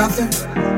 nothing?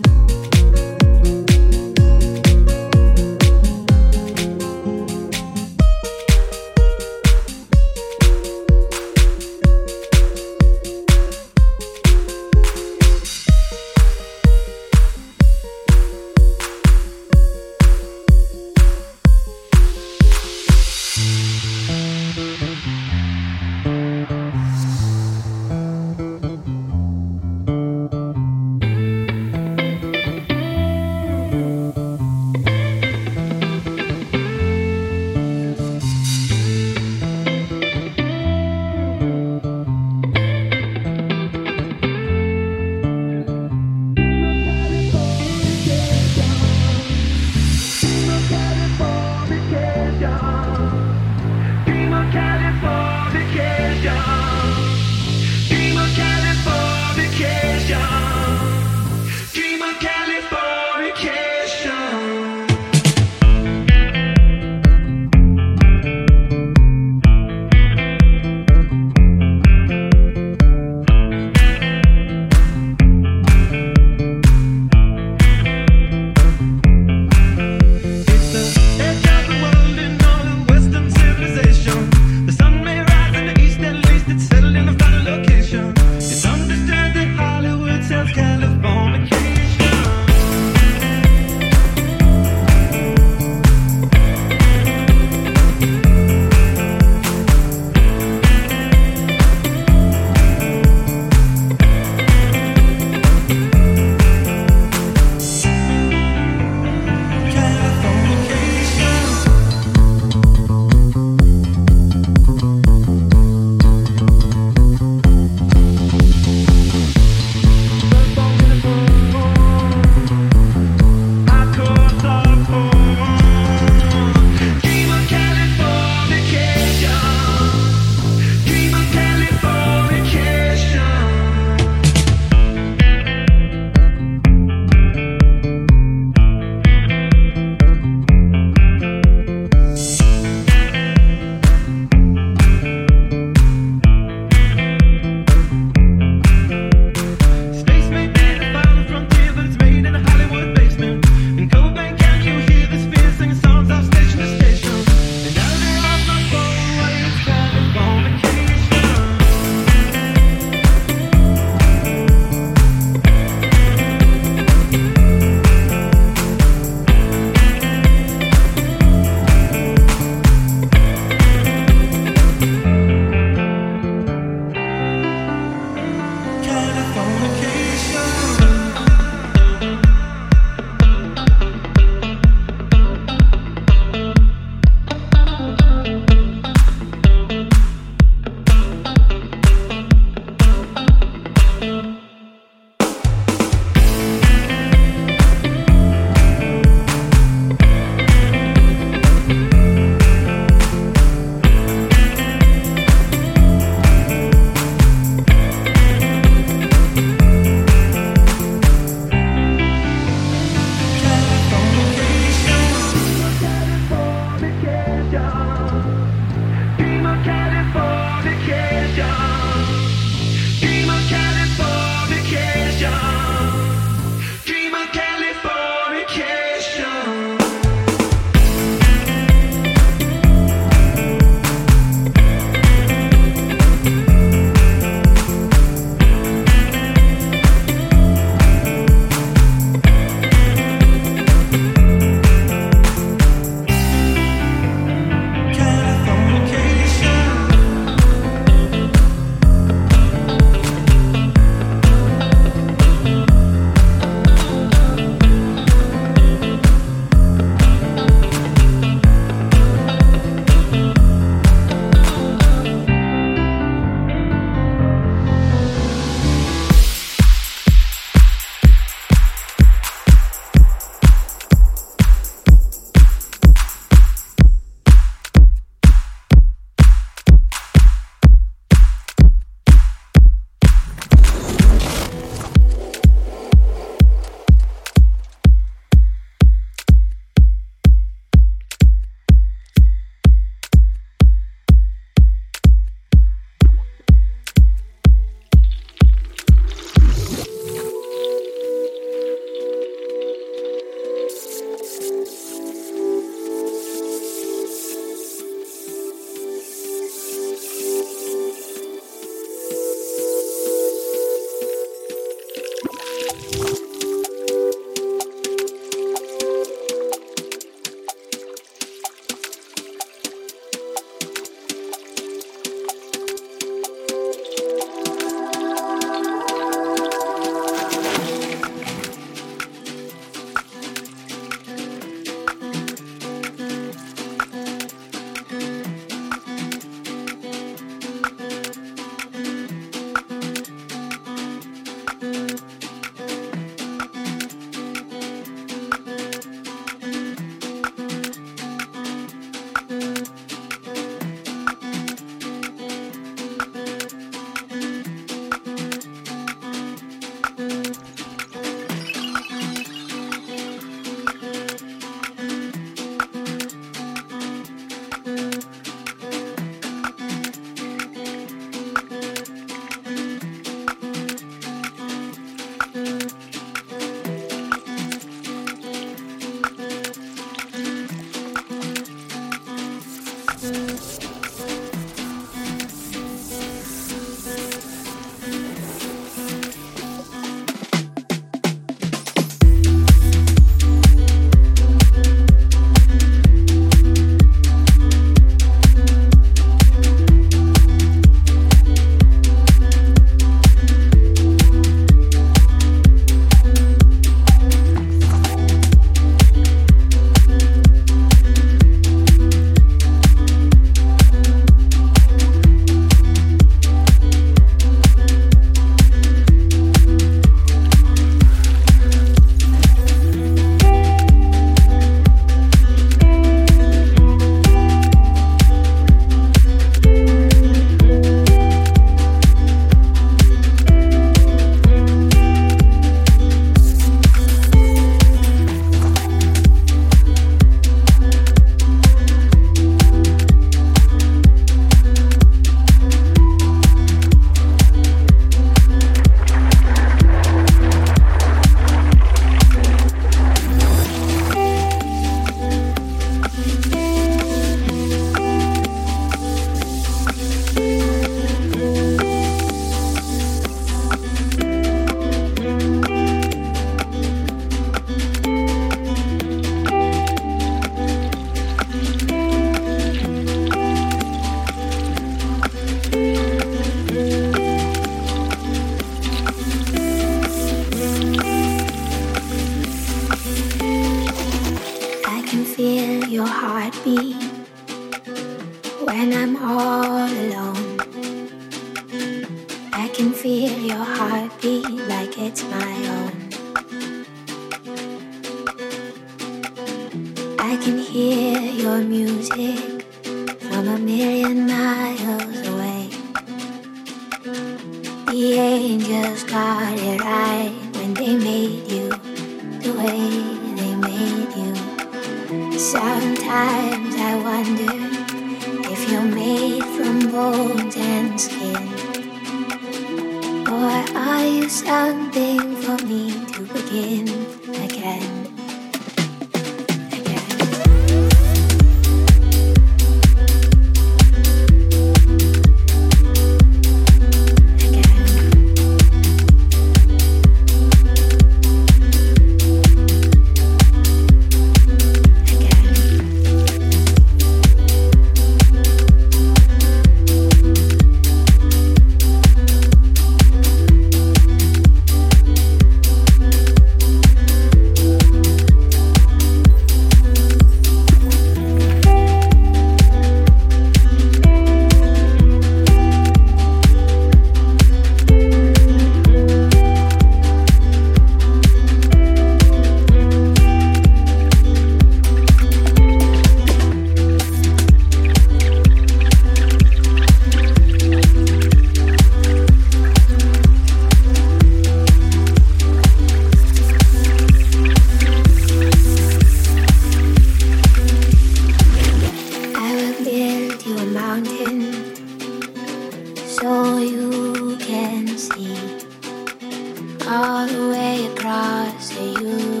Way across the universe